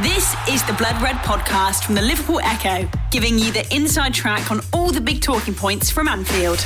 This is the Blood Red podcast from the Liverpool Echo, giving you the inside track on all the big talking points from Anfield.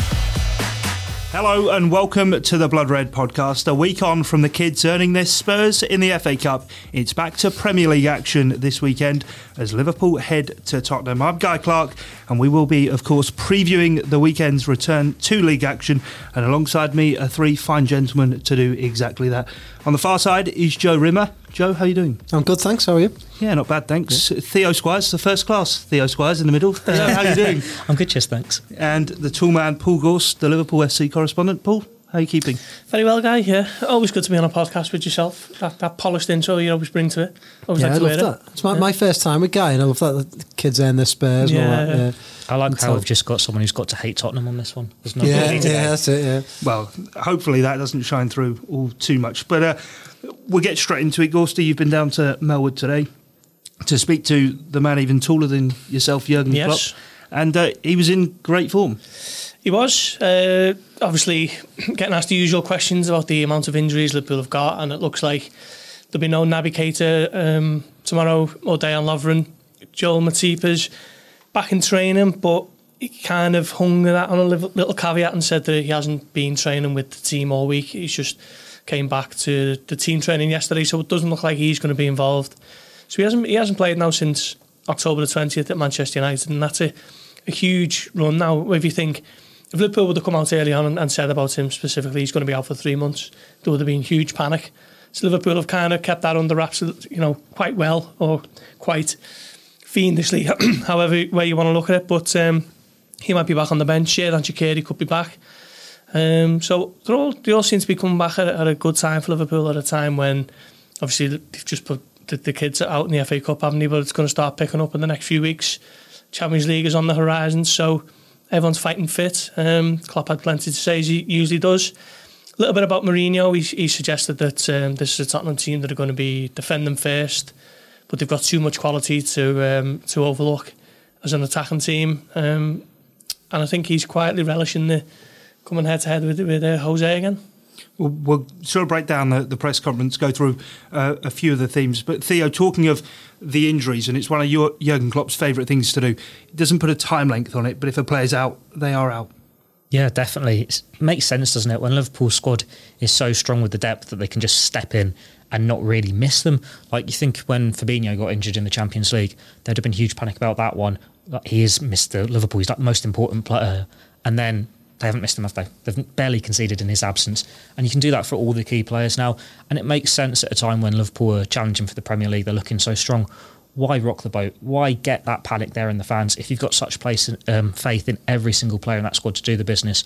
Hello and welcome to the Blood Red podcast. A week on from the kids earning their Spurs in the FA Cup, it's back to Premier League action this weekend as Liverpool head to Tottenham. I'm Guy Clark, and we will be, of course, previewing the weekend's return to league action. And alongside me are three fine gentlemen to do exactly that. On the far side is Joe Rimmer. Joe, how are you doing? I'm good, thanks. How are you? Yeah, not bad, thanks. Yeah. Theo Squires, the first class. Theo Squires in the middle. Theo, how are you doing? I'm good, cheers, thanks. And the tall man, Paul Gorst, the Liverpool FC correspondent. Paul, how are you keeping? Very well, Guy. Yeah, always good to be on a podcast with yourself. That, that polished intro you always bring to it. Always yeah, like I love that. It. It's my, yeah. my first time with Guy, and I love that the kids earn their Spurs. Yeah. And all that, yeah. I like how we've just got someone who's got to hate Tottenham on this one. There's no yeah, yeah, that's it. Yeah. Well, hopefully that doesn't shine through all too much, but. Uh, we'll get straight into it. Gorsty, you've been down to Melwood today to speak to the man even taller than yourself, Jurgen yes. Klopp, and uh, he was in great form. He was uh, obviously getting asked the usual questions about the amount of injuries Liverpool have got, and it looks like there'll be no Naby Keita um, tomorrow or Dejan Lovren. Joel Matip is back in training, but he kind of hung that on a little caveat and said that he hasn't been training with the team all week. He's just came back to the team training yesterday, so it doesn't look like he's going to be involved. So he hasn't he hasn't played now since October the twentieth at Manchester United, and that's a, a huge run now. If you think if Liverpool would have come out early on and, and said about him specifically, he's going to be out for three months, there would have been huge panic. So Liverpool have kind of kept that under wraps, you know, quite well or quite fiendishly, however way you want to look at it. But um, he might be back on the bench. Yeah, and Shaqiri could be back. Um, so they all, they all seem to be coming back at, at, a good time for Liverpool at a time when obviously they've just put the, the kids out in the FA Cup, haven't they? But it's going to start picking up in the next few weeks. Champions League is on the horizon, so everyone's fighting fit. Um, Klopp had plenty to say, as he usually does. A little bit about Mourinho. He, he suggested that um, this is a Tottenham team that are going to be defending first, but they've got too much quality to um, to overlook as an attacking team. Um, and I think he's quietly relishing the coming head to head with with uh, Jose again. We'll, we'll, sort of break down the, the press conference, go through uh, a few of the themes. But Theo, talking of the injuries, and it's one of your Jurgen Klopp's favourite things to do. It doesn't put a time length on it, but if a player's out, they are out. Yeah, definitely. it makes sense, doesn't it? When Liverpool's squad is so strong with the depth that they can just step in and not really miss them. Like you think when Fabinho got injured in the Champions League, there'd have been huge panic about that one. He is Mr. Liverpool. He's like the most important player. And then they haven't missed him, have they? They've barely conceded in his absence. And you can do that for all the key players now. And it makes sense at a time when Liverpool are challenging for the Premier League, they're looking so strong. Why rock the boat? Why get that panic there in the fans? If you've got such place um, faith in every single player in that squad to do the business,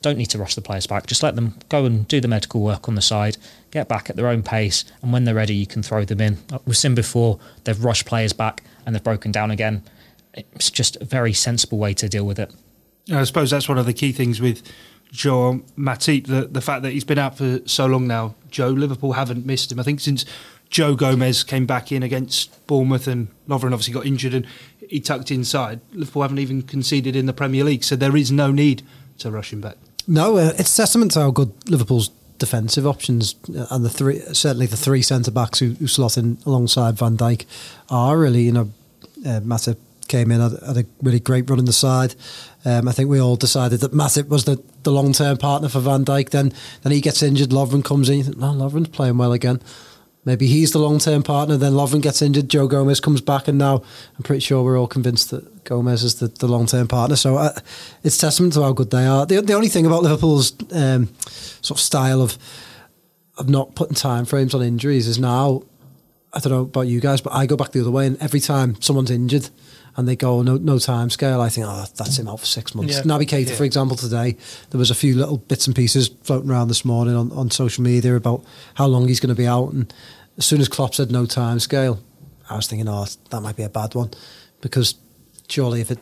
don't need to rush the players back. Just let them go and do the medical work on the side, get back at their own pace, and when they're ready, you can throw them in. We've seen before they've rushed players back and they've broken down again. It's just a very sensible way to deal with it. I suppose that's one of the key things with Joe Matip, the, the fact that he's been out for so long now. Joe, Liverpool haven't missed him. I think since Joe Gomez came back in against Bournemouth and Lovren obviously got injured and he tucked inside, Liverpool haven't even conceded in the Premier League. So there is no need to rush him back. No, uh, it's testament to how good Liverpool's defensive options uh, and the three certainly the three centre backs who, who, slot in alongside Van Dijk are really you know uh, came in had, had, a really great run in the side. Um, I think we all decided that Matip was the, the long term partner for Van Dijk. Then then he gets injured. Lovren comes in. You think, Lovren's playing well again. Maybe he's the long term partner. Then Lovren gets injured. Joe Gomez comes back, and now I'm pretty sure we're all convinced that Gomez is the, the long term partner. So uh, it's testament to how good they are. The, the only thing about Liverpool's um, sort of style of of not putting time frames on injuries is now. I don't know about you guys, but I go back the other way, and every time someone's injured, and they go oh, no no time scale. I think oh that's him out for six months. Yeah. Naby Keita, yeah. for example, today there was a few little bits and pieces floating around this morning on, on social media about how long he's going to be out, and as soon as Klopp said no time scale, I was thinking oh that might be a bad one because surely if it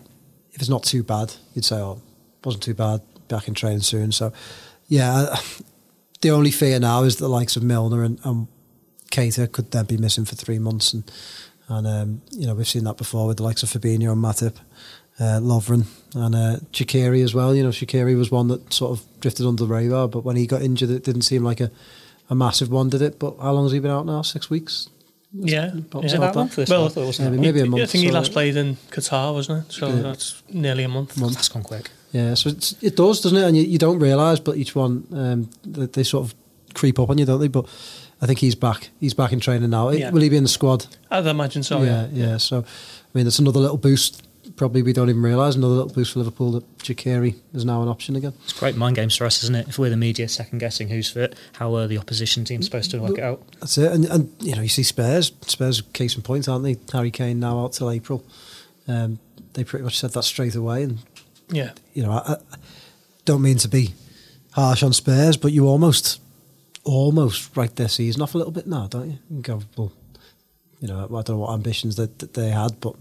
if it's not too bad, you'd say oh it wasn't too bad, back in training soon. So yeah, the only fear now is that the likes of Milner and, and Keita could then be missing for three months and and um, you know we've seen that before with the likes of Fabinho and Matip, uh, Lovren and uh, Shaqiri as well. You know Shaqiri was one that sort of drifted under the radar, but when he got injured, it didn't seem like a, a massive one, did it? But how long has he been out now? Six weeks. Yeah, What yeah. was it that long about for this? Well, one? I thought it was maybe, He- maybe a I month. think he or last so. played in Qatar, wasn't it? So Yeah. that's nearly a month. Month. That's gone quick. Yeah, so it's, it does, doesn't it? And you, you don't realise, but each one um, they, they sort of creep up on you, don't they? But I think he's back. He's back in training now. Yeah. Will he be in the squad? I'd imagine so. yeah, Yeah, yeah. So, I mean, it's another little boost. Probably we don't even realise another little boost for Liverpool that Shaqiri is now an option again. It's great mind games for us, isn't it? If we're the media second guessing who's fit, how are the opposition team supposed to work it out? That's it. And, and you know, you see Spurs. Spurs case in point, aren't they? Harry Kane now out till April. Um, they pretty much said that straight away. And yeah. you know, I, I don't mean to be harsh on Spurs, but you almost, almost write their season off a little bit now, don't you? Go, well, you know, I don't know what ambitions that, that they had, but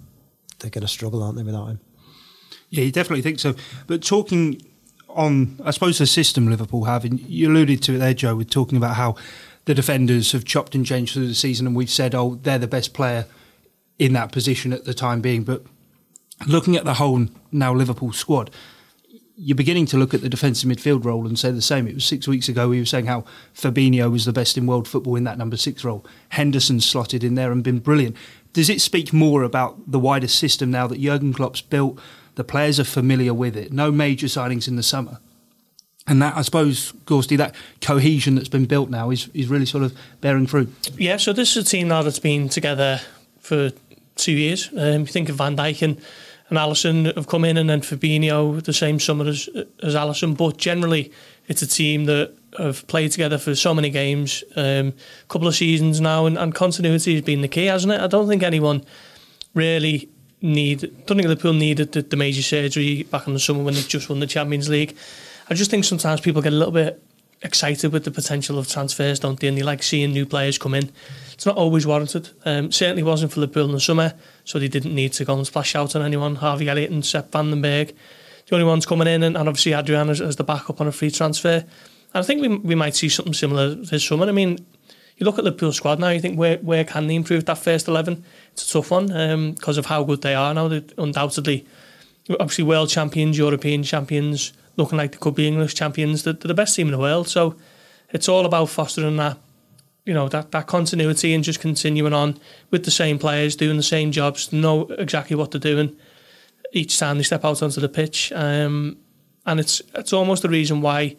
they're going to struggle, aren't they, without him? Yeah, you definitely think so. But talking on, I suppose, the system Liverpool have, and you alluded to it there, Joe, with talking about how the defenders have chopped and changed through the season, and we've said, oh, they're the best player in that position at the time being. But looking at the whole now Liverpool squad, you're beginning to look at the defensive midfield role and say the same. It was six weeks ago we were saying how Fabinho was the best in world football in that number six role. Henderson slotted in there and been brilliant. Does it speak more about the wider system now that Jurgen Klopp's built? The players are familiar with it. No major signings in the summer. And that, I suppose, Gorsty, that cohesion that's been built now is, is really sort of bearing fruit. Yeah, so this is a team now that's been together for two years. Um, you think of Van Dijk and, and Alisson have come in, and then Fabinho the same summer as as Alisson. But generally, it's a team that have played together for so many games, a um, couple of seasons now, and, and continuity has been the key, hasn't it? I don't think anyone really need. Don't think Liverpool needed the, the major surgery back in the summer when they just won the Champions League. I just think sometimes people get a little bit excited with the potential of transfers, don't they? And they like seeing new players come in. It's not always warranted. Um, certainly wasn't for Liverpool in the summer, so they didn't need to go and splash out on anyone. Harvey Elliott and Sepp van den Berg, the only ones coming in, and, and obviously Adrian as, as the backup on a free transfer. And I think we we might see something similar this summer. I mean, you look at the Liverpool squad now, you think where where can they improve that first eleven? It's a tough one because of how good they are now. They're undoubtedly, obviously, world champions, European champions, looking like they could be English champions. They're, they're the best team in the world. So it's all about fostering that, you know, that, that continuity and just continuing on with the same players, doing the same jobs, know exactly what they're doing each time they step out onto the pitch. Um, and it's it's almost the reason why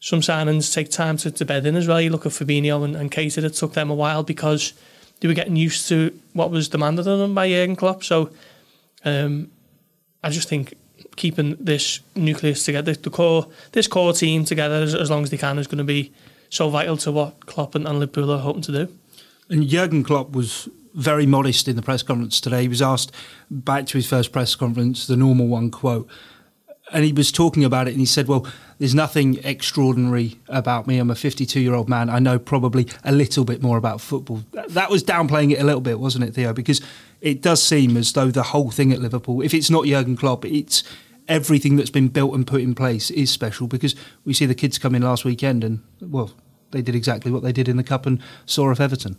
some signings take time to, to bed in as well. You look at Fabinho and, and Keita, it took them a while because they were getting used to what was demanded of them by Jurgen Klopp. So um, I just think keeping this nucleus together, the core, this core team together as, as long as they can is going to be so vital to what Klopp and, and Liverpool are hoping to do. And Jurgen Klopp was very modest in the press conference today. He was asked back to his first press conference, the normal one quote, and he was talking about it and he said, Well, there's nothing extraordinary about me. I'm a 52 year old man. I know probably a little bit more about football. That was downplaying it a little bit, wasn't it, Theo? Because it does seem as though the whole thing at Liverpool, if it's not Jurgen Klopp, it's everything that's been built and put in place is special because we see the kids come in last weekend and, well, they did exactly what they did in the Cup and saw off Everton.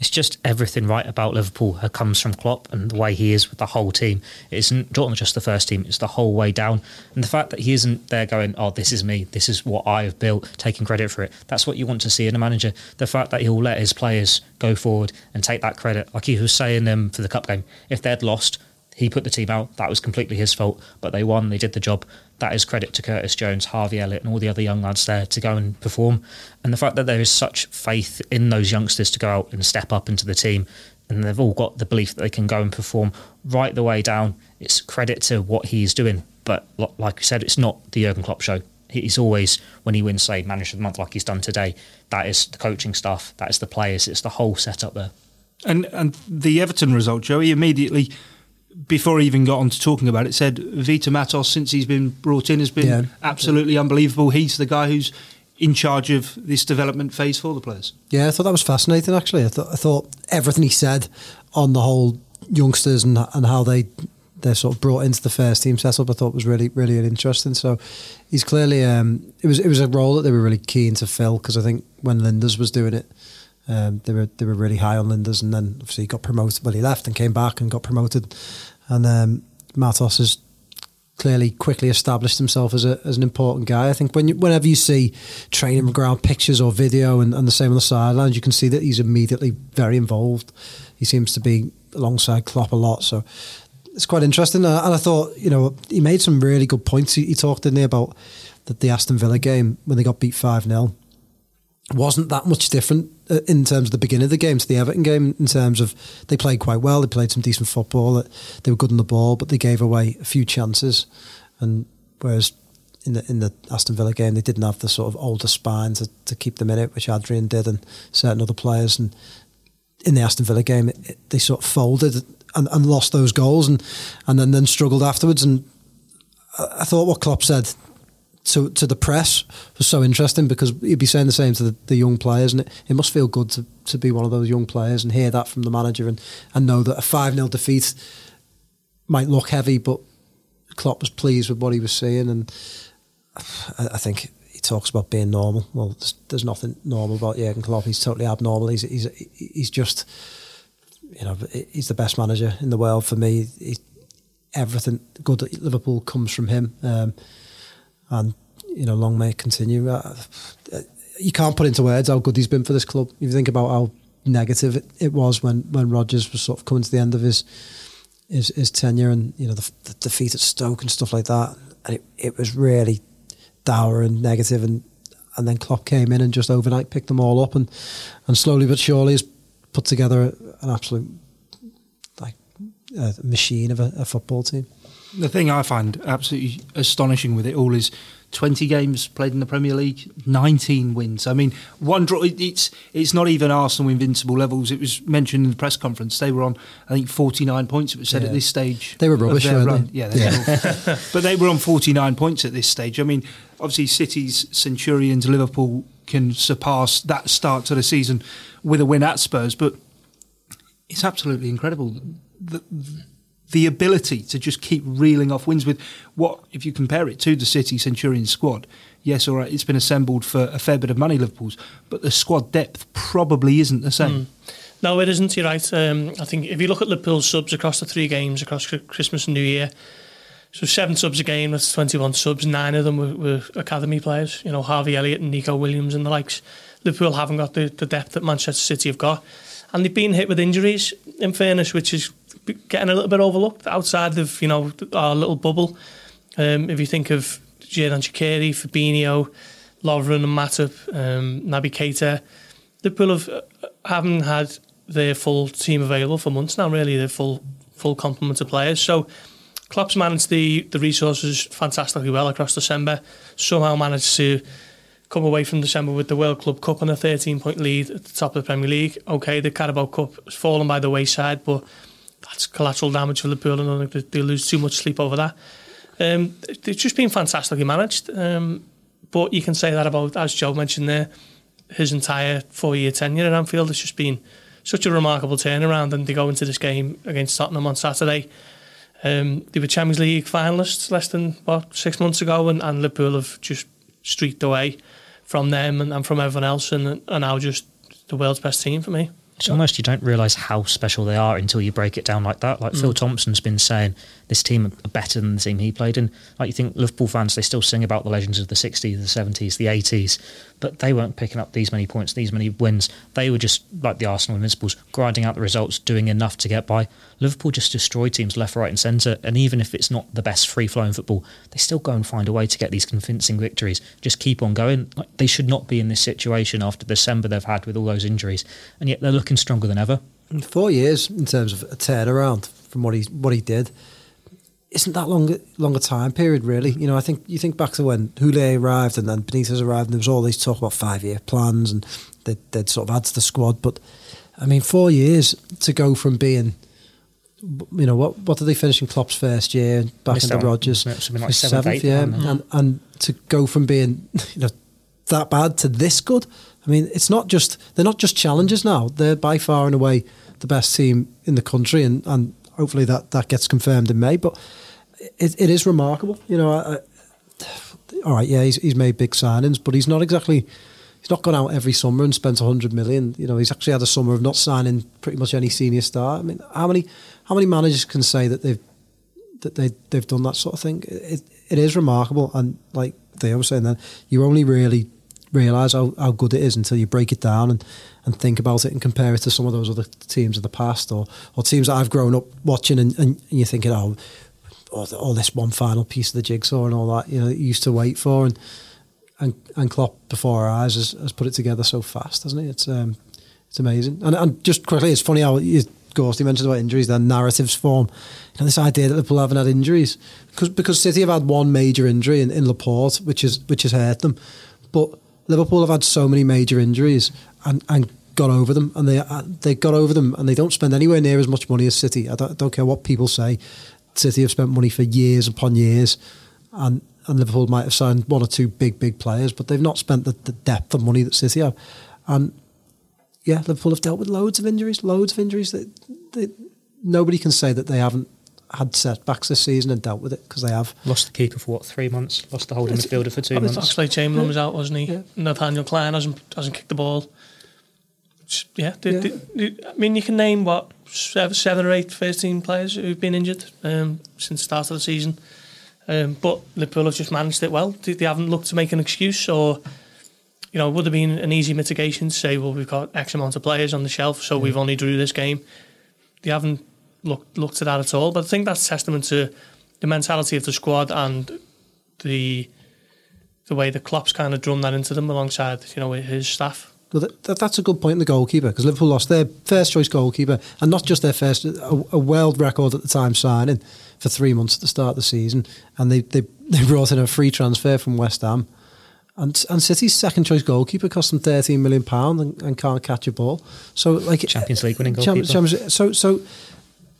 It's just everything right about Liverpool uh, comes from Klopp and the way he is with the whole team. It isn't not just the first team; it's the whole way down. And the fact that he isn't there going, "Oh, this is me. This is what I have built," taking credit for it. That's what you want to see in a manager. The fact that he'll let his players go forward and take that credit, like he was saying um, for the cup game. If they'd lost, he put the team out. That was completely his fault. But they won. They did the job. That is credit to Curtis Jones, Harvey Elliott, and all the other young lads there to go and perform. And the fact that there is such faith in those youngsters to go out and step up into the team, and they've all got the belief that they can go and perform right the way down. It's credit to what he's doing. But like I said, it's not the Jurgen Klopp show. He's always, when he wins, say, Manager of the Month, like he's done today, that is the coaching staff, that is the players, it's the whole setup there. And and the Everton result, Joey, immediately before he even got on to talking about it, said Vitor Matos, since he's been brought in, has been Yeah. absolutely unbelievable. He's the guy who's in charge of this development phase for the players. Yeah, I thought that was fascinating. Actually, I thought I thought everything he said on the whole youngsters and and how they they're sort of brought into the first team setup. I thought was really really interesting. So he's clearly um, it was it was a role that they were really keen to fill because I think when Lijnders was doing it. Um, they were they were really high on Lijnders, and then obviously he got promoted. Well, he left and came back and got promoted. And um, Matos has clearly quickly established himself as a as an important guy. I think when you, whenever you see training ground pictures or video and, and the same on the sidelines, you can see that he's immediately very involved. He seems to be alongside Klopp a lot, so it's quite interesting. And I thought, you know, he made some really good points. He, he talked in there about the, the Aston Villa game when they got beat five 0 wasn't that much different uh, in terms of the beginning of the game to the Everton game. In terms of they played quite well, they played some decent football, they were good on the ball, but they gave away a few chances. And whereas in the in the Aston Villa game, they didn't have the sort of older spine to, to keep them in it, which Adrian did, and certain other players. And in the Aston Villa game, it, they sort of folded and, and lost those goals, and and then then struggled afterwards. And I thought what Klopp said to to the press was so interesting because he'd be saying the same to the, the, young players, and it, it must feel good to, to be one of those young players and hear that from the manager and, and know that a 5 0 defeat might look heavy, but Klopp was pleased with what he was seeing, and I, I think he talks about being normal. Well, there's, there's, nothing normal about Jurgen Klopp. He's totally abnormal. He's he's he's just you know he's the best manager in the world for me. He, everything good at Liverpool comes from him. Um, and you know, long may it continue. Uh, you can't put into words how good he's been for this club. If you think about how negative it, it was when when Rodgers was sort of coming to the end of his his, his tenure, and you know the, the, defeat at Stoke and stuff like that, and it, it was really dour and negative, and and then Klopp came in and just overnight picked them all up, and and slowly but surely has put together an absolute like machine of a, a football team the thing I find absolutely astonishing with it all is 20 games played in the Premier League, 19 wins. I mean, one draw. It's it's not even Arsenal invincible levels. It was mentioned in the press conference. They were on, I think, 49 points. It was said yeah. at this stage. They were rubbish, weren't they? Yeah, yeah. but they were on 49 points at this stage. I mean, obviously, City's Centurions, Liverpool can surpass that start to the season with a win at Spurs, but it's absolutely incredible. The, the ability to just keep reeling off wins with what, if you compare it to the City Centurion squad, yes, all right, it's been assembled for a fair bit of money, Liverpool's, but the squad depth probably isn't the same. Mm. No, it isn't. You're right. Um, I think if you look at Liverpool's subs across the three games across Christmas and New Year, so seven subs a game, that's 21 subs. Nine of them were, were academy players. You know, Harvey Elliott and Nico Williams and the likes. Liverpool haven't got the, the depth that Manchester City have got. And they've been hit with injuries, in fairness, which is getting a little bit overlooked outside of you know our little bubble. Um, if you think of Xherdan Shaqiri, Fabinho, Lovren and Matip, um, Naby Keita, Liverpool have, uh, haven't had their full team available for months now. Really, their full full complement of players. So Klopp's managed the the resources fantastically well across December. Somehow managed to come away from December with the World Club Cup and a 13 point lead at the top of the Premier League. Okay, the Carabao Cup has fallen by the wayside, but that's collateral damage for Liverpool, and I think they lose too much sleep over that. Um, it's just been fantastically managed. Um, but you can say that about, as Joe mentioned there, his entire four-year tenure at Anfield. It's just been such a remarkable turnaround, and they go into this game against Tottenham on Saturday. Um, they were Champions League finalists less than what six months ago, and, and Liverpool have just streaked away from them and, and from everyone else, and are now just the world's best team for me. It's almost you don't realise how special they are until you break it down like that. Like mm. Phil Thompson's been saying, this team are better than the team he played in. Like you think Liverpool fans, they still sing about the legends of the 60s, the 70s, the 80s, but they weren't picking up these many points, these many wins. They were just like the Arsenal Invincibles, grinding out the results, doing enough to get by. Liverpool just destroy teams left, right, and centre. And even if it's not the best free flowing football, they still go and find a way to get these convincing victories. Just keep on going. Like, they should not be in this situation after December they've had with all those injuries, and yet they're looking stronger than ever. Four years in terms of a turnaround from what he what he did isn't that long longer time period really. You know, I think you think back to when Houllier arrived and then Benitez arrived, and there was all these talk about five year plans and they'd, they'd sort of add to the squad. But I mean, four years to go from being, you know, what what did they finish in Klopp's first year back Missed into Rodgers? Something like seventh, seventh yeah, and and to go from being you know that bad to this good. I mean, it's not just they're not just challengers now; they're by far and away the best team in the country, and and hopefully that that gets confirmed in May. But it, it is remarkable. You know, I, I, all right, yeah, he's, he's made big signings, but he's not exactly he's not gone out every summer and spent hundred million. You know, he's actually had a summer of not signing pretty much any senior star. I mean, how many how many managers can say that they've that they they've done that sort of thing. It, it is remarkable, and like Theo was saying, then you only really realise how, how good it is until you break it down and, and think about it and compare it to some of those other teams of the past or, or teams that I've grown up watching and, and, you're thinking, oh, all, all this one final piece of the jigsaw and all that, you know, you used to wait for and and, and Klopp before our eyes has, has put it together so fast, hasn't he? It's um, it's amazing. And, and just quickly, it's funny how you, Gorsty mentioned about injuries, their narratives form. You know, this idea that Liverpool haven't had injuries because because City have had one major injury in, in Laporte, which is which has hurt them, but Liverpool have had so many major injuries and, and got over them, and they uh, they got over them, and they don't spend anywhere near as much money as City. I don't, don't care what people say. City have spent money for years upon years, and and Liverpool might have signed one or two big big players, but they've not spent the, the depth of money that City have, and yeah, Liverpool have dealt with loads of injuries, loads of injuries. That, that nobody can say that they haven't had setbacks this season and dealt with it because they have. Lost the keeper for what three months? Lost the holding midfielder for two months. Oxlade-Chamberlain was out, wasn't he? Yeah. Nathaniel Clyne hasn't hasn't kicked the ball. Yeah, they, yeah. They, I mean, you can name what seven, or eight first team players who've been injured um, since the start of the season. Um, but Liverpool have just managed it well. They, haven't looked to make an excuse or you know, would have been an easy mitigation to say, well, we've got X amount of players on the shelf, so we've only drew this game. They haven't looked looked at that at all. But I think that's testament to the mentality of the squad and the the way the Klopp's kind of drummed that into them alongside, you know, his staff. Well, that, that's a good point in the goalkeeper because Liverpool lost their first choice goalkeeper and not just their first, a, a world record at the time signing for three months at the start of the season. And they, they, they brought in a free transfer from West Ham and and City's second choice goalkeeper cost them thirteen million pound and, and, can't catch a ball. So like Champions League winning goalkeeper. Champions, so so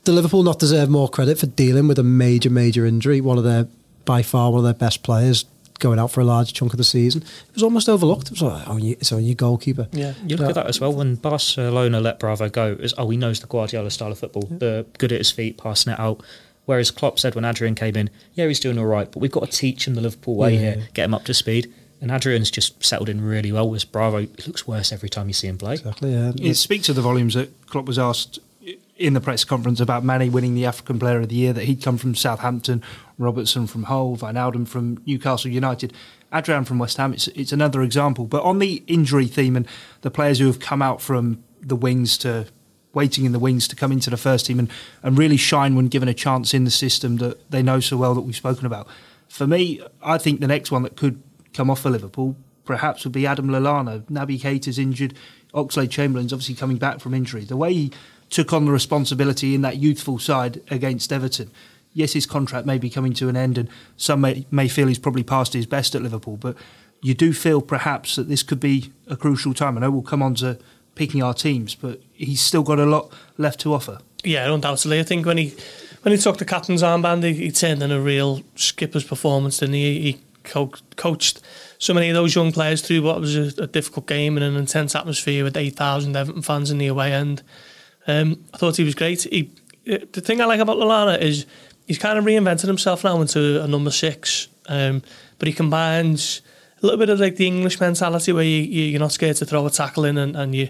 the Liverpool not deserve more credit for dealing with a major major injury. One of their by far one of their best players going out for a large chunk of the season. It was almost overlooked. It was like, oh, it's on your goalkeeper. Yeah, you look at that as well. When Barcelona let Bravo go, it was, oh, he knows the Guardiola style of football. Yeah. The good at his feet, passing it out. Whereas Klopp said when Adrian came in, yeah, he's doing all right, but we've got to teach him the Liverpool way yeah. here, get him up to speed. And Adrian's just settled in really well with Bravo. He looks worse every time you see him play. Exactly, yeah. It speaks to the volumes that Klopp was asked in the press conference about Mane winning the African Player of the Year, that he'd come from Southampton, Robertson from Hull, Wijnaldum from Newcastle United, Adrian from West Ham. It's, it's another example. But on the injury theme and the players who have come out from the wings to waiting in the wings to come into the first team and, and really shine when given a chance in the system that they know so well that we've spoken about. For me, I think the next one that could come off for Liverpool perhaps would be Adam Lallana. Naby Keita's injured. Oxlade-Chamberlain's obviously coming back from injury. The way he took on the responsibility in that youthful side against Everton. Yes, his contract may be coming to an end, and some may, may feel he's probably past his best at Liverpool, but you do feel perhaps that this could be a crucial time. I know we'll come on to picking our teams, but he's still got a lot left to offer. Yeah, undoubtedly. I think when he when he took the captain's armband, he, he turned in a real skipper's performance, didn't he? He co- coached so many of those young players through what was a, a difficult game in an intense atmosphere with 8,000 Everton fans in the away end. Um, I thought he was great. He, uh, the thing I like about Lallana is he's kind of reinvented himself now into a number six, um, but he combines a little bit of like the English mentality where you, you, are not scared to throw a tackle in and, and you,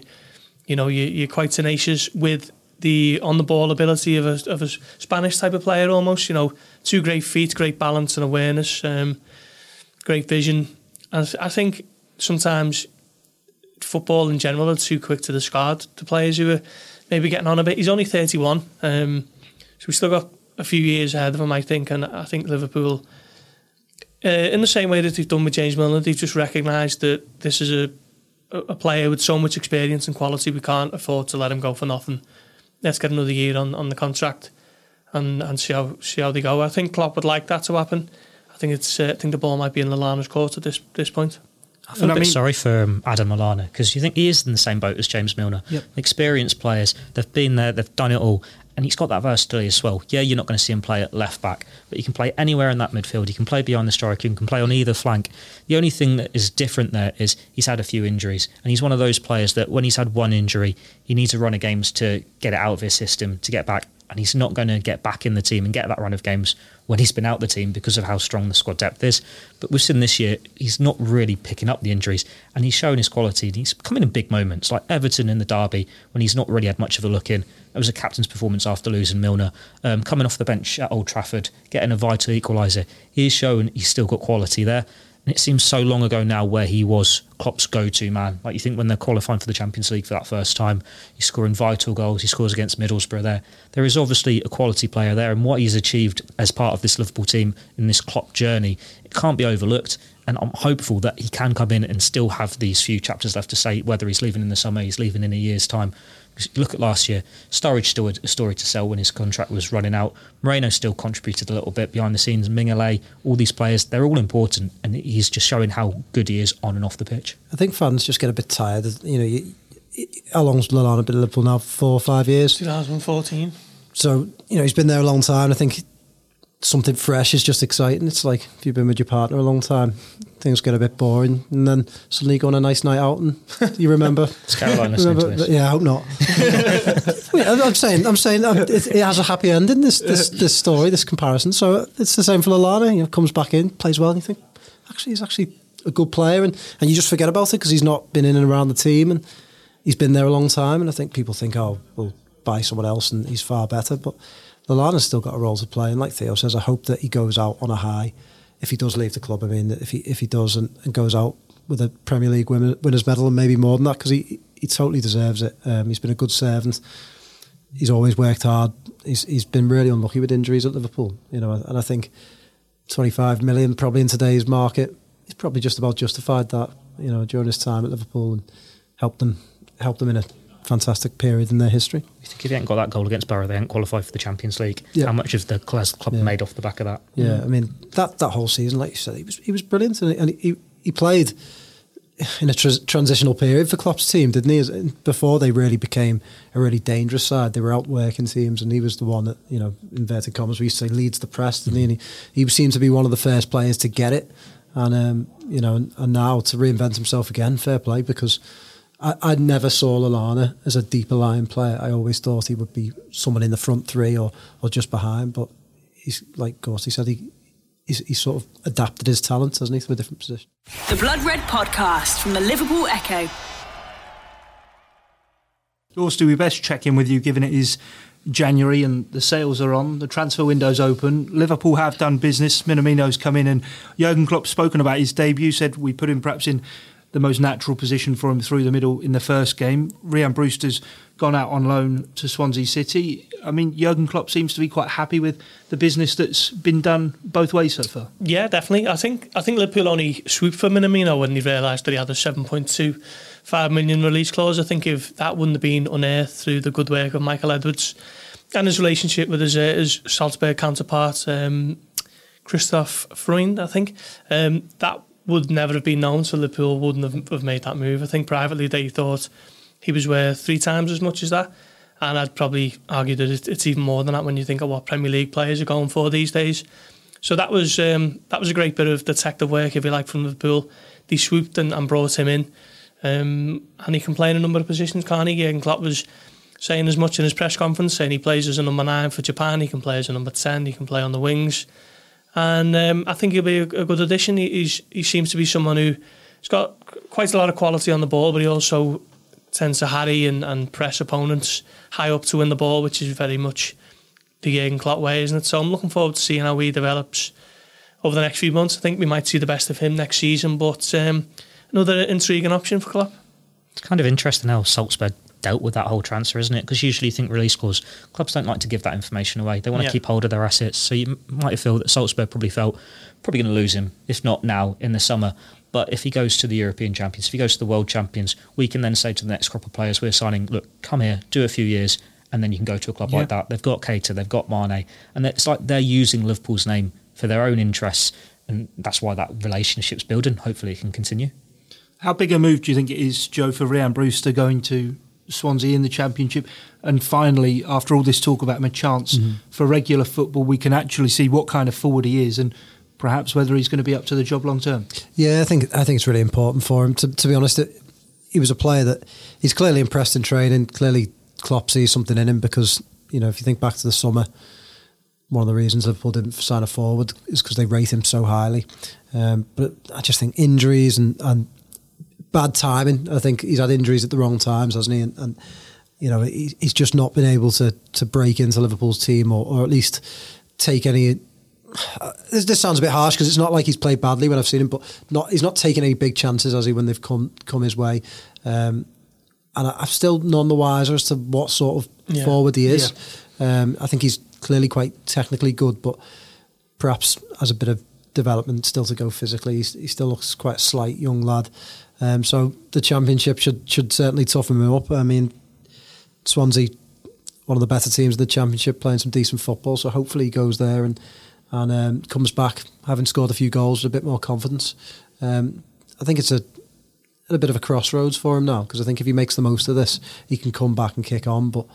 you know, you, you're quite tenacious with the on the ball ability of a, of a Spanish type of player almost. You know, two great feet, great balance and awareness. Um, great vision. And I think sometimes football in general are too quick to discard the players who are maybe getting on a bit. He's only 31, um, so we've still got a few years ahead of him, I think. And I think Liverpool, uh, in the same way that they've done with James Milner, they've just recognised that this is a a player with so much experience and quality. We can't afford to let him go for nothing. Let's get another year on, on the contract and and see how see how they go. I think Klopp would like that to happen I think it's uh, I think the ball might be in Lallana's court at this this point. I feel and a bit mean, sorry for um, Adam Lallana because you think he is in the same boat as James Milner. Yep. Experienced players, they've been there, they've done it all, and he's got that versatility as well. Yeah, you're not going to see him play at left back, but you can play anywhere in that midfield. You can play behind the striker, you can play on either flank. The only thing that is different there is he's had a few injuries, and he's one of those players that when he's had one injury, he needs a run of games to get it out of his system to get back and he's not going to get back in the team and get that run of games when he's been out the team because of how strong the squad depth is. But we've seen this year he's not really picking up the injuries, and he's shown his quality. He's coming in big moments like Everton in the derby when he's not really had much of a look in. It was a captain's performance after losing Milner. Um, coming off the bench at Old Trafford, getting a vital equaliser. He's shown he's still got quality there. And it seems so long ago now where he was Klopp's go-to man. Like you think when they're qualifying for the Champions League for that first time, he's scoring vital goals. He scores against Middlesbrough there. There is obviously a quality player there, and what he's achieved as part of this Liverpool team in this Klopp journey, it can't be overlooked. And I'm hopeful that he can come in and still have these few chapters left to say whether he's leaving in the summer, he's leaving in a year's time. Look at last year. Sturridge still had a story to sell when his contract was running out. Moreno still contributed a little bit behind the scenes. Mignolet, all these players, they're all important, and he's just showing how good he is on and off the pitch. I think fans just get a bit tired. You know, you, how long's Lallana been at Liverpool now? Four or five years. 2014. So you know he's been there a long time. I think something fresh is just exciting. It's like if you've been with your partner a long time, things get a bit boring, and then suddenly you go on a nice night out, and you remember. It's Caroline listening remember, to this. Yeah, I hope not. I'm saying, I'm saying it, it has a happy ending. This, this, this story, this comparison. So it's the same for Lallana. You know, comes back in, plays well, and you think, actually, he's actually a good player, and, and you just forget about it because he's not been in and around the team, and he's been there a long time. And I think people think, oh, we'll buy someone else, and he's far better, but. Lallana's still got a role to play, and like Theo says, I hope that he goes out on a high. If he does leave the club, I mean, if he if he does and, and goes out with a Premier League winner, winners medal and maybe more than that, because he he totally deserves it. Um, he's been a good servant. He's always worked hard. He's he's been really unlucky with injuries at Liverpool, you know, and I think twenty five million probably in today's market, is probably just about justified that, you know, during his time at Liverpool and helped them helped them in a fantastic period in their history. You think if they hadn't got that goal against Boro, they hadn't qualified for the Champions League. Yeah. How much of the club Yeah. made off the back of that? Yeah, I mean that that whole season, like you said, he was he was brilliant, and, he he played in a tr- transitional period for Klopp's team, didn't he? Before they really became a really dangerous side, they were outworking teams, and he was the one that you know, inverted commas, we used to say leads the press, didn't he? And he, he seemed to be one of the first players to get it, and um, you know, and, and now to reinvent himself again, fair play, because. I, I never saw Lallana as a deeper line player. I always thought he would be someone in the front three or, or just behind. But he's like Gorsty said, he he's, he's sort of adapted his talent, hasn't he, to a different position. The Blood Red Podcast from the Liverpool Echo. Gorsty, we best check in with you given it is January and the sales are on, the transfer window's open. Liverpool have done business. Minamino's come in and Jurgen Klopp's spoken about his debut, said we put him perhaps in the most natural position for him through the middle in the first game. Rhian Brewster's gone out on loan to Swansea City. I mean, Jurgen Klopp seems to be quite happy with the business that's been done both ways so far. Yeah, definitely. I think I think Liverpool only swooped for Minamino when they realised that he had a 7.25 million release clause. I think if that wouldn't have been unearthed through the good work of Michael Edwards and his relationship with his, uh, his Salzburg counterpart, um, Christoph Freund, I think, um, that would never have been known, so Liverpool wouldn't have, made that move. I think privately they thought he was worth three times as much as that. And I'd probably argue that it- it's even more than that when you think of what Premier League players are going for these days. So that was um, that was a great bit of detective work, if you like, from Liverpool. They swooped and, and brought him in, um, and he can play in a number of positions. Can't he? Jurgen Klopp was saying as much in his press conference, saying he plays as a number nine for Japan. He can play as a number ten. He can play on the wings, and um, I think he'll be a, a good addition. He, he seems to be someone who has got quite a lot of quality on the ball, but he also tends to harry and, and press opponents high up to win the ball, which is very much the Jurgen Klopp way, isn't it? So I'm looking forward to seeing how he develops over the next few months. I think we might see the best of him next season, but um, another intriguing option for Klopp. It's kind of interesting how Salzburg dealt with that whole transfer, isn't it? Because usually you think release clause, clubs don't like to give that information away. They want to Yeah. keep hold of their assets. So you might feel that Salzburg probably felt probably going to lose him, if not now in the summer. But if he goes to the European champions, if he goes to the world champions, we can then say to the next crop of players we're signing, look, come here, do a few years, and then you can go to a club Yeah. like that. They've got Keita, they've got Mane, and it's like they're using Liverpool's name for their own interests, and that's why that relationship's building. Hopefully, it can continue. How big a move do you think it is, Joe, for Rhian Brewster going to Swansea in the Championship? And finally, after all this talk about him, a chance for regular football, we can actually see what kind of forward he is and perhaps whether he's going to be up to the job long term. Yeah, I think I think it's really important for him. To, to be honest, it, he was a player that he's clearly impressed in training. Clearly, Klopp sees something in him because you know if you think back to the summer, one of the reasons Liverpool didn't sign a forward is because they rate him so highly. Um, but I just think injuries and, and bad timing. I think he's had injuries at the wrong times, hasn't he? And, and you know, he, he's just not been able to to break into Liverpool's team or, or at least take any. Uh, this, this sounds a bit harsh because it's not like he's played badly when I've seen him, but not he's not taken any big chances as he when they've come come his way. Um, and I, I'm still none the wiser as to what sort of Yeah. forward he is. Um, I think he's clearly quite technically good, but perhaps has a bit of development still to go physically. He's, he still looks quite a slight young lad. Um, so the championship should should certainly toughen him up. I mean, Swansea, one of the better teams in the championship, playing some decent football. So hopefully he goes there and and um, comes back having scored a few goals with a bit more confidence. Um, I think it's a a bit of a crossroads for him now because I think if he makes the most of this, he can come back and kick on. But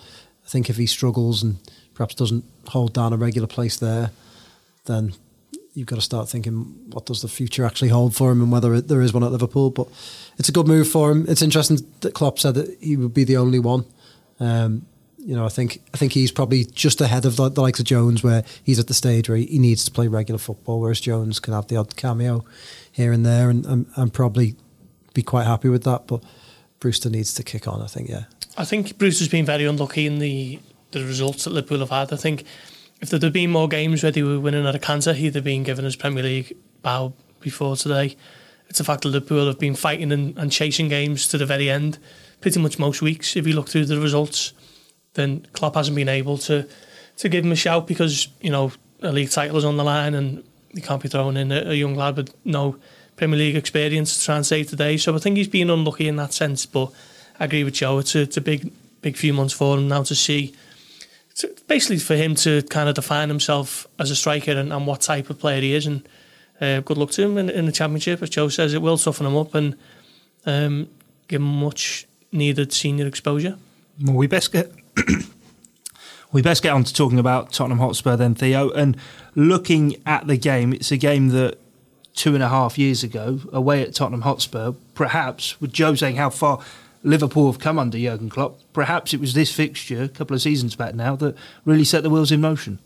I think if he struggles and perhaps doesn't hold down a regular place there, then you've got to start thinking what does the future actually hold for him and whether it, there is one at Liverpool. But it's a good move for him. It's interesting that Klopp said that he would be the only one. Um, you know, I think I think he's probably just ahead of the, the likes of Jones, where he's at the stage where he, needs to play regular football, whereas Jones can have the odd cameo here and there, and, and, and probably be quite happy with that. But Brewster needs to kick on. I think, yeah. I think Brewster's been very unlucky in the the results that Liverpool have had. I think if there had been more games where they were winning at a canter, he'd have been given his Premier League bow before today. It's the fact that Liverpool have been fighting and, and chasing games to the very end, pretty much most weeks. If you look through the results, then Klopp hasn't been able to to give him a shout because you know a league title is on the line and he can't be throwing in a, a young lad with no Premier League experience to try and save today. So I think he's been unlucky in that sense. But I agree with Joe. It's a, it's a big big few months for him now to see. Basically, for him to kind of define himself as a striker and, and what type of player he is, and uh, good luck to him in, in the championship. As Joe says, it will toughen him up and um, give him much needed senior exposure. Well, we best get we best get on to talking about Tottenham Hotspur then, Theo. And looking at the game, it's a game that two and a half years ago, away at Tottenham Hotspur, perhaps with Joe saying how far Liverpool have come under Jurgen Klopp, perhaps it was this fixture a couple of seasons back now that really set the wheels in motion.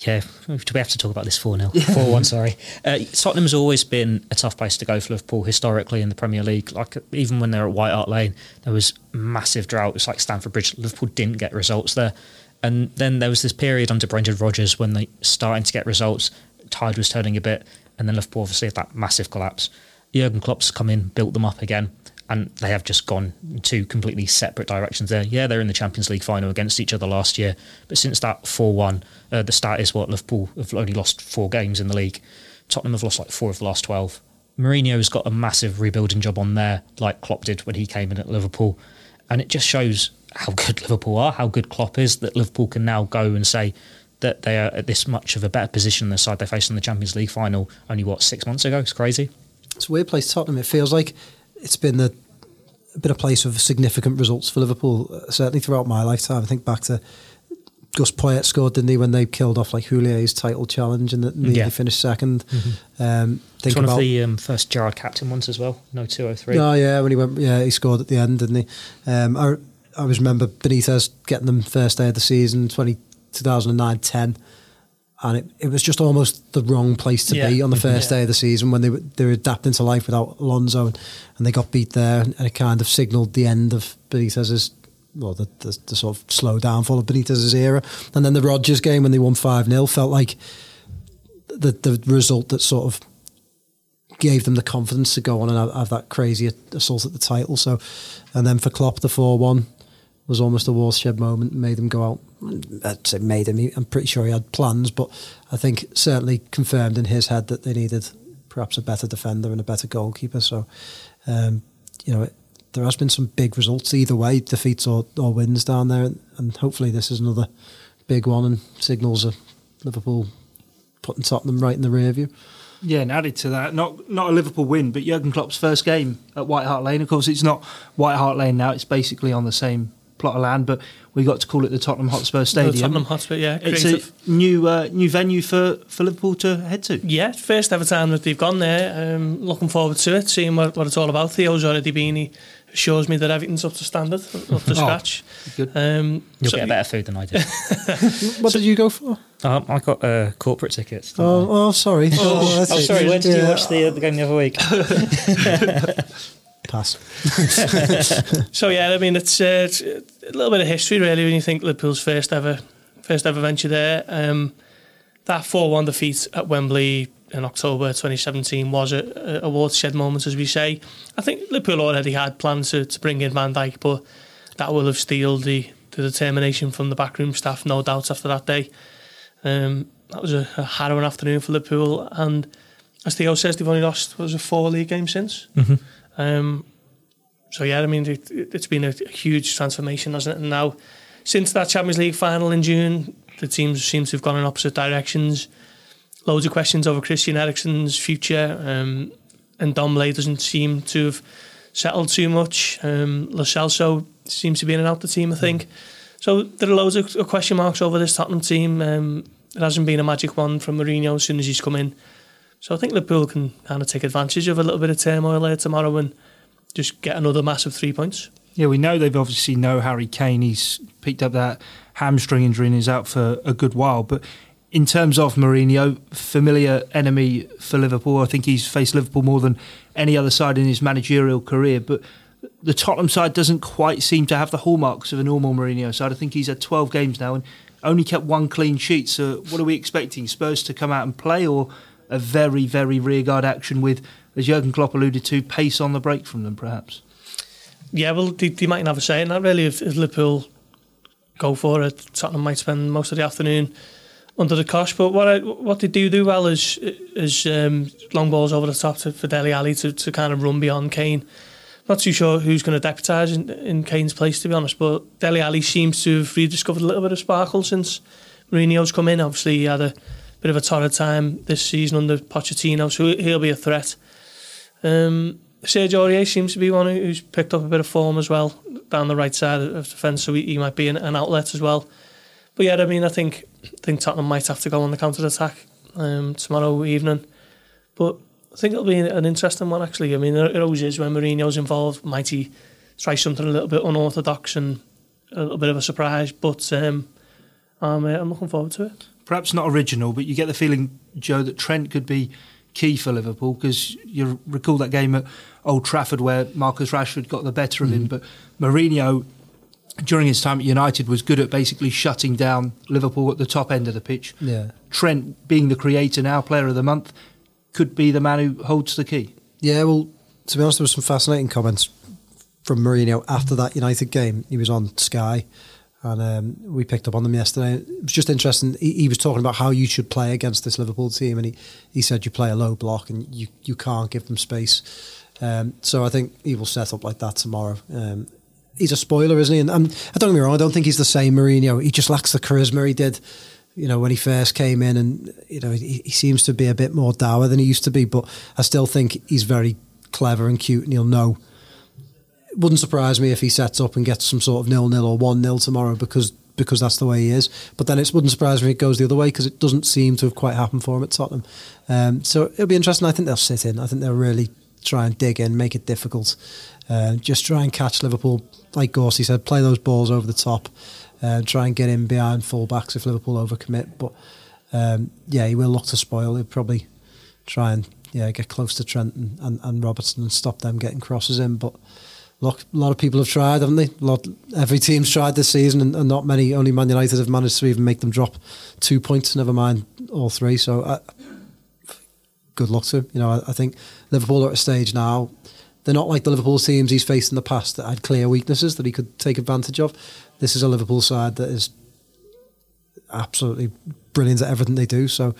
Yeah, do we have to talk about this 4 0? 4 1, sorry. Uh, Tottenham's always been a tough place to go for Liverpool historically in the Premier League. Like, even when they were at White Hart Lane, there was massive drought. It was like Stamford Bridge. Liverpool didn't get results there. And then there was this period under Brendan Rodgers when they starting to get results. Tide was turning a bit. And then Liverpool obviously had that massive collapse. Jurgen Klopp's come in, built them up again. And they have just gone two completely separate directions there. Yeah, they're in the Champions League final against each other last year. But since that 4 1, uh, the stat is what Liverpool have only lost four games in the league. Tottenham have lost like four of the last 12. Mourinho's got a massive rebuilding job on there, like Klopp did when he came in at Liverpool. And it just shows how good Liverpool are, how good Klopp is, that Liverpool can now go and say that they are at this much of a better position than the side they faced in the Champions League final only, what, six months ago? It's crazy. It's a weird place, Tottenham. It feels like it's been a bit of place of significant results for Liverpool, uh, certainly throughout my lifetime. I think back to Gus Poyet scored, didn't he, when they killed off like Houllier's title challenge and that Yeah. finised 2nd Mm-hmm. Um, It's one about of the um, first Gerrard captain ones as well. No, 203. Oh yeah, when he went, yeah, he scored at the end, didn't he? Um, I, I always remember Benitez getting them first day of the season, 20, 2009 10. And it, it was just almost the wrong place to Yeah. be on the first Yeah. day of the season when they were, they were adapting to life without Alonso and, and they got beat there and, it kind of signalled the end of Benitez's, well, the, the, the sort of slow downfall of Benitez's era. And then the Rodgers game when they won 5 0 felt like the, the result that sort of gave them the confidence to go on and have, have that crazy assault at the title. So, and then for Klopp, the four one was almost a watershed moment. Made them go out. I'd say made him. I'm pretty sure he had plans, but I think certainly confirmed in his head that they needed perhaps a better defender and a better goalkeeper. So, um, you know, it, there has been some big results either way, defeats or, or wins down there, and, and hopefully this is another big one and signals a Liverpool putting Tottenham right in the rear view. Yeah, and added to that, not not a Liverpool win, but Jurgen Klopp's first game at White Hart Lane. Of course, it's not White Hart Lane now; it's basically on the same plot of land, but we got to call it the Tottenham Hotspur Stadium. The Tottenham Hotspur, yeah, It's a new uh, new venue for, for Liverpool to head to. Yeah, first ever time that they've gone there. Um, looking forward to it, seeing what, what it's all about. Theo's already been. He assures me that everything's up to standard, up to scratch. good. Um, You'll so- get better food than I did. What did you go for? um, I got uh, corporate tickets. didn't I? Oh, oh sorry. Oh, that's Oh, sorry. When did you watch the, uh, the game the other week? Pass. so yeah, I mean it's, uh, it's, a little bit of history really when you think Liverpool's first ever first ever venture there. Um, that four one defeat at Wembley in October 2017 was a, a watershed moment, as we say. I think Liverpool already had plans to, to bring in Van Dijk, but that will have steeled the, the determination from the backroom staff, no doubt, after that day. Um, that was a, a harrowing afternoon for Liverpool, and as Theo says, they've only lost was a four league game since. Mm-hmm. Um, so yeah, I mean, it, has been a, huge transformation, hasn't it? And now, since that Champions League final in June, the teams seem to have gone in opposite directions. Loads of questions over Christian Eriksen's future, um, and Ndombele doesn't seem to have settled too much. Um, Lo Celso seems to be in and out the team, I think. So there are loads of question marks over this Tottenham team. Um, it hasn't been a magic one from Mourinho as soon as he's come in. So I think Liverpool can kind of take advantage of a little bit of turmoil there tomorrow and just get another massive three points. Yeah, we know they've obviously know Harry Kane. He's picked up that hamstring injury and is out for a good while. But in terms of Mourinho, familiar enemy for Liverpool. I think he's faced Liverpool more than any other side in his managerial career. But the Tottenham side doesn't quite seem to have the hallmarks of a normal Mourinho side. I think he's had 12 games now and only kept one clean sheet. So what are we expecting? Spurs to come out and play or a very, very rearguard action with, as Jurgen Klopp alluded to, pace on the break from them, perhaps. Yeah, well, they, they mightn't have a say in that really. If, if Liverpool go for it, Tottenham might spend most of the afternoon under the cosh. But what I, what they do do well is is um, long balls over the top to, for Dele Alli to, to kind of run beyond Kane. Not too sure who's going to deputise in, in Kane's place, to be honest. But Dele Alli seems to have rediscovered a little bit of sparkle since Mourinho's come in. Obviously, he had a bit of a torrid time this season under Pochettino, so he'll be a threat. Um, Serge Aurier seems to be one who's picked up a bit of form as well down the right side of the fence, so he, he might be an, an, outlet as well. But yeah, I mean, I think I think Tottenham might have to go on the counter attack um, tomorrow evening. But I think it'll be an interesting one actually. I mean, it always is when Mourinho's involved. Might he try something a little bit unorthodox and a little bit of a surprise? But um, I'm, uh, I'm looking forward to it perhaps not original, but you get the feeling, Joe, that Trent could be key for Liverpool because you recall that game at Old Trafford where Marcus Rashford got the better of mm-hmm. him, but Mourinho during his time at United was good at basically shutting down Liverpool at the top end of the pitch. Yeah. Trent being the creator now, player of the month, could be the man who holds the key. Yeah, well, to be honest, there were some fascinating comments from Mourinho after that United game. He was on Sky and um, we picked up on them yesterday. It was just interesting. He, he, was talking about how you should play against this Liverpool team, and he, he said you play a low block and you, you can't give them space. Um, so I think he will set up like that tomorrow. Um, he's a spoiler, isn't he? And um, I don't get me wrong, I don't think he's the same Mourinho. He just lacks the charisma he did, you know, when he first came in, and you know he, he seems to be a bit more dour than he used to be. But I still think he's very clever and cute, and he'll know wouldn't surprise me if he sets up and gets some sort of nil nil or one nil tomorrow because because that's the way he is. But then it wouldn't surprise me if it goes the other way because it doesn't seem to have quite happened for him at Tottenham. Um, so it'll be interesting. I think they'll sit in. I think they'll really try and dig in, make it difficult. Uh, just try and catch Liverpool, like Gorsty said, play those balls over the top, uh, try and get in behind fullbacks if Liverpool overcommit. But um, yeah, he will look to spoil. He'll probably try and yeah get close to Trent and, and, and Robertson and stop them getting crosses in. But look, a lot of people have tried, haven't they? Lot, every team's tried this season, and, and, not many. Only Man United have managed to even make them drop two points. Never mind all three. So, uh, good luck to him. You know, I, I, think Liverpool are at a stage now. They're not like the Liverpool teams he's faced in the past that had clear weaknesses that he could take advantage of. This is a Liverpool side that is absolutely brilliant at everything they do. So.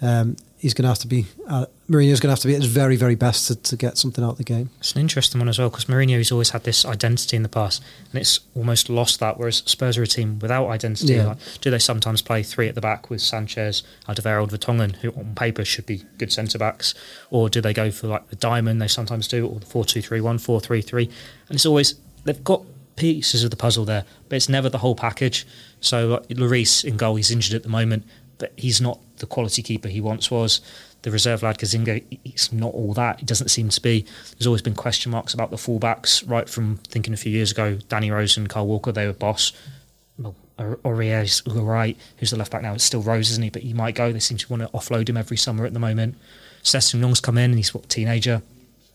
Um, he's going to have to be uh, Mourinho's going to have to be at his very very best to, to get something out of the game. It's an interesting one as well because Mourinho's always had this identity in the past, and it's almost lost that. Whereas Spurs are a team without identity. Yeah. Like, do they sometimes play three at the back with Sanchez, Alderweireld, Vertonghen, who on paper should be good centre backs, or do they go for like the diamond? They sometimes do, or the four-two-three-one, four-three-three, and it's always they've got pieces of the puzzle there, but it's never the whole package. So like, Lloris in goal, he's injured at the moment, but he's not the quality keeper he once was. The reserve lad Gazzaniga, he's not all that. He doesn't seem to be. There's always been question marks about the fullbacks, right from thinking a few years ago, Danny Rose and Kyle Walker, they were boss. Well, Aurier's right, who's the left back now? It's still Rose, isn't he? But he might go. They seem to want to offload him every summer at the moment. Sessegnon Long's come in and he's what teenager.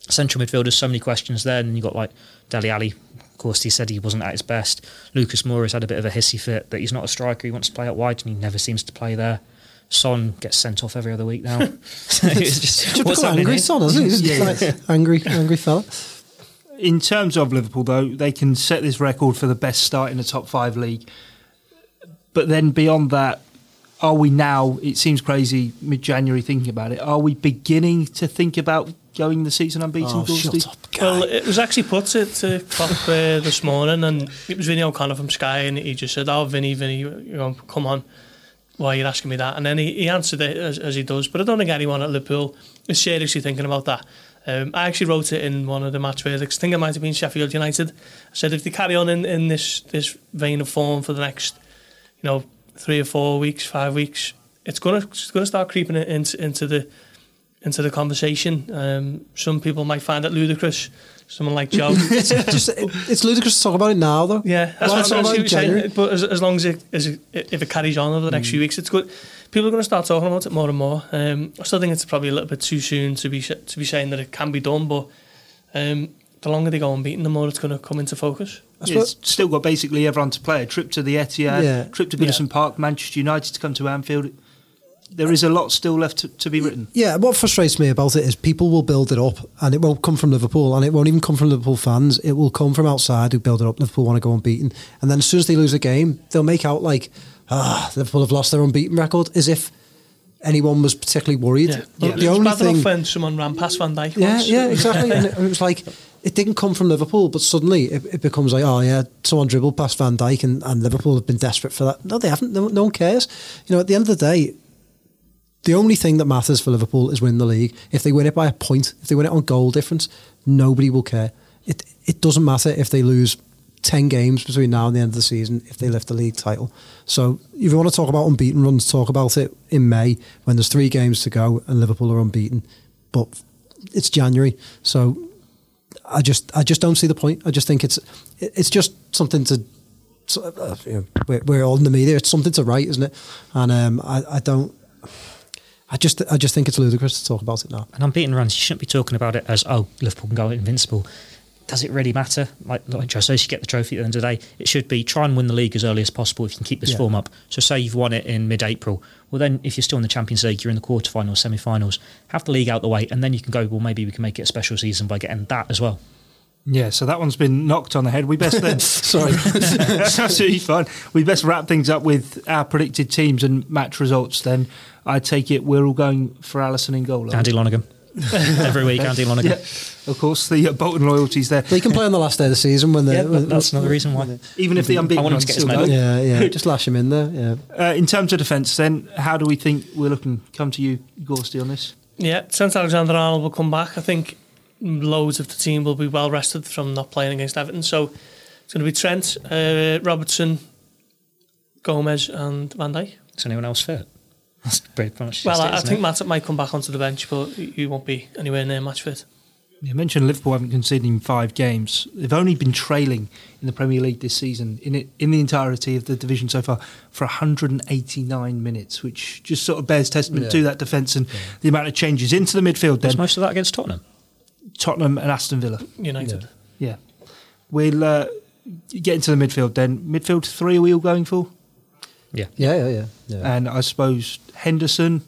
central midfielders, so many questions there. And you've got like Dele Alli. Of course, he said he wasn't at his best. Lucas Moura has had a bit of a hissy fit that he's not a striker. He wants to play out wide, and he never seems to play there. Son gets sent off every other week now. so it's just Typical what's happening angry here? son, isn't he? He's Yeah, like angry, angry fella. In terms of Liverpool, though, they can set this record for the best start in the top five league. But then beyond that, are we now, it seems crazy mid January thinking about it, are we beginning to think about going the season unbeaten? Oh, Gorsty? shut up, Well, it was actually put to, to Klopp uh, this morning, and it was Vinny O'Connor from Sky, and he just said, "Oh, Vinny, Vinny, you know, come on, why are you asking me that?" And then he, he answered it as, as he does. But I don't think anyone at Liverpool is seriously thinking about that. Um, I actually wrote it in one of the match verdicts. I think it might have been Sheffield United. I said if they carry on in, in this this vein of form for the next, you know, three or four weeks, five weeks, it's gonna it's gonna start creeping into into the into the conversation. Um, some people might find it ludicrous. Someone like Joe. It's just it's ludicrous to talk about it now, though. Yeah, that's Why what talk I'm about it in January? saying. But as, as long as it, as it, if it carries on over the next Mm. few weeks, it's good. People are going to start talking about it more and more. Um, I still think it's probably a little bit too soon to be sh- to be saying that it can be done, but um, the longer they go unbeaten, the more it's going to come into focus. That's It's still got basically everyone to play. A trip to the Etihad, Yeah. trip to Goodison Park, Manchester United to come to Anfield. There is a lot still left to, to be written. Yeah, what frustrates me about it is people will build it up and it won't come from Liverpool and it won't even come from Liverpool fans. It will come from outside who build it up. Liverpool want to go unbeaten. And then as soon as they lose a game, they'll make out like, ah, Liverpool have lost their unbeaten record as if anyone was particularly worried. Yeah. The, Well, the it's only bad thing. enough when someone ran past Van Dijk. Yeah, once. yeah, exactly. and it, it was like it didn't come from Liverpool, but suddenly it, it becomes like, oh yeah, someone dribbled past Van Dijk, and, and Liverpool have been desperate for that. No, they haven't. No, no one cares. You know, at the end of the day, the only thing that matters for Liverpool is win the league. If they win it by a point, if they win it on goal difference, nobody will care. It it doesn't matter if they lose ten games between now and the end of the season if they lift the league title. So if you want to talk about unbeaten runs, talk about it in May when there's three games to go and Liverpool are unbeaten. But it's January, so I just I just don't see the point. I just think it's it's just something to. so, uh, you know, we're, we're all in the media. It's something to write, isn't it? And um, I, I don't. I just I just think it's ludicrous to talk about it now. And unbeaten runs, you shouldn't be talking about it as, oh, Liverpool can go invincible. Does it really matter? Like, like Joe says, you get the trophy at the end of the day. It should be try and win the league as early as possible if you can keep this Yeah. form up. So, say you've won it in mid April. Well, then, if you're still in the Champions League, you're in the quarterfinals, semi finals, have the league out the way, and then you can go, well, maybe we can make it a special season by getting that as well. Yeah, so that one's been knocked on the head. We best then. Sorry. That's absolutely fine. We best wrap things up with our predicted teams and match results. Then I take it we're all going for Alisson in goal. Andy Lonergan. Every week, Andy Lonergan. Yeah, of course, the uh, Bolton loyalties there. They can play on the last day of the season when Yeah, they're. that- that's another reason why. Even if the unbeaten I want him to get his still medal. Yeah, yeah. Just lash him in there. Yeah. Uh, in terms of defence, then, how do we think we're looking? Come to you, Gorsty, on this. Yeah, since Alexander Arnold will come back, I think loads of the team will be well rested from not playing against Everton. So it's going to be Trent, uh, Robertson, Gomez, and Van Dijk. Is anyone else fit? That's pretty much Well, just it, I, I think it? Matip might come back onto the bench, but he he won't be anywhere near match fit. You mentioned Liverpool haven't conceded in five games. They've only been trailing in the Premier League this season, in it, in the entirety of the division so far, for 189 minutes, which just sort of bears testament Yeah. to that defence and the amount of changes into the midfield. Was most of that against Tottenham? Tottenham and Aston Villa. United. Yeah, we'll uh, get into the midfield then. Midfield three, are we all going for? Yeah. Yeah, yeah, yeah. yeah. And I suppose Henderson.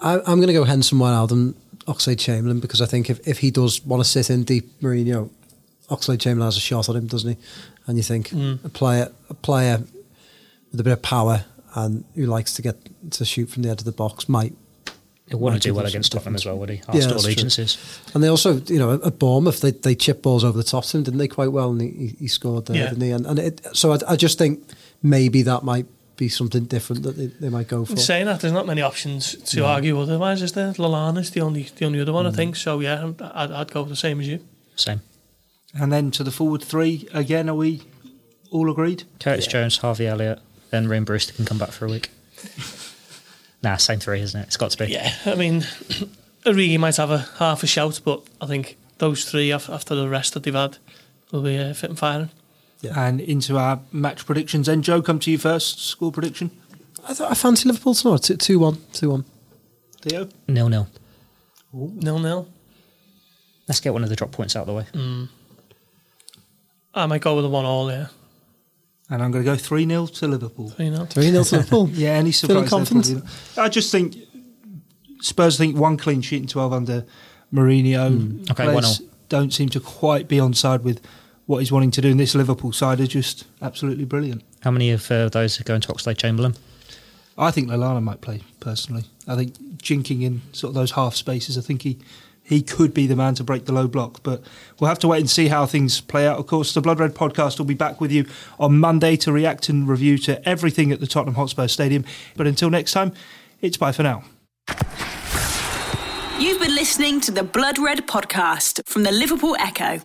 I, I'm going to go Henson, Wijnaldum, Oxlade Chamberlain because I think if, if he does want to sit in deep Mourinho, Oxlade Chamberlain has a shot at him, doesn't he? And you think a player a player with a bit of power and who likes to get to shoot from the edge of the box might. He'll want Might to do well against some Tottenham as well, would he? Yeah, Arsenal that's true. And they also, you know, at Bournemouth, they, they chip balls over the top to him, didn't they, quite well? And he, he- he scored there, Yeah. didn't he? And, and it, so I, I just think maybe that might be something different that they, they might go for. Saying that, there's not many options to argue otherwise, is there? Lallana's the only the only other one, I mm. think. So yeah, I'm- I'd, I'd go the same as you. Same. And then to the forward three, again, are we all agreed? Curtis Jones, Harvey Elliott, then Rhian Brewster can come back for a week. nah, same three, isn't it? It's got to be. Yeah, I mean, Origi might have a half a shout, but I think those three after the rest that they've had will be uh, fit and firing. Yeah. And into our match predictions. Then Joe, come to you first. Score prediction. I, th- I fancy Liverpool tomorrow, 2 1. 2 1. Theo. Nil nil. Nil nil. Let's get one of the drop points out of the way. Mm. I might go with a one all. Yeah, And I'm going to go 3 0 to Liverpool. you know. 3 0 to Liverpool. Yeah, any Feeling surprise? there, confident? I just think Spurs think one clean sheet in 12 under Mourinho. Okay, Players 1-0. don't seem to quite be on side with what he's wanting to do. And this Liverpool side are just absolutely brilliant. How many of uh, those are going to Oxlade Chamberlain? I think Lallana might play personally. I think jinking in sort of those half spaces. I think he he could be the man to break the low block, but we'll have to wait and see how things play out. Of course, the Blood Red podcast will be back with you on Monday to react and review to everything at the Tottenham Hotspur Stadium. But until next time, it's bye for now. You've been listening to the Blood Red podcast from the Liverpool Echo.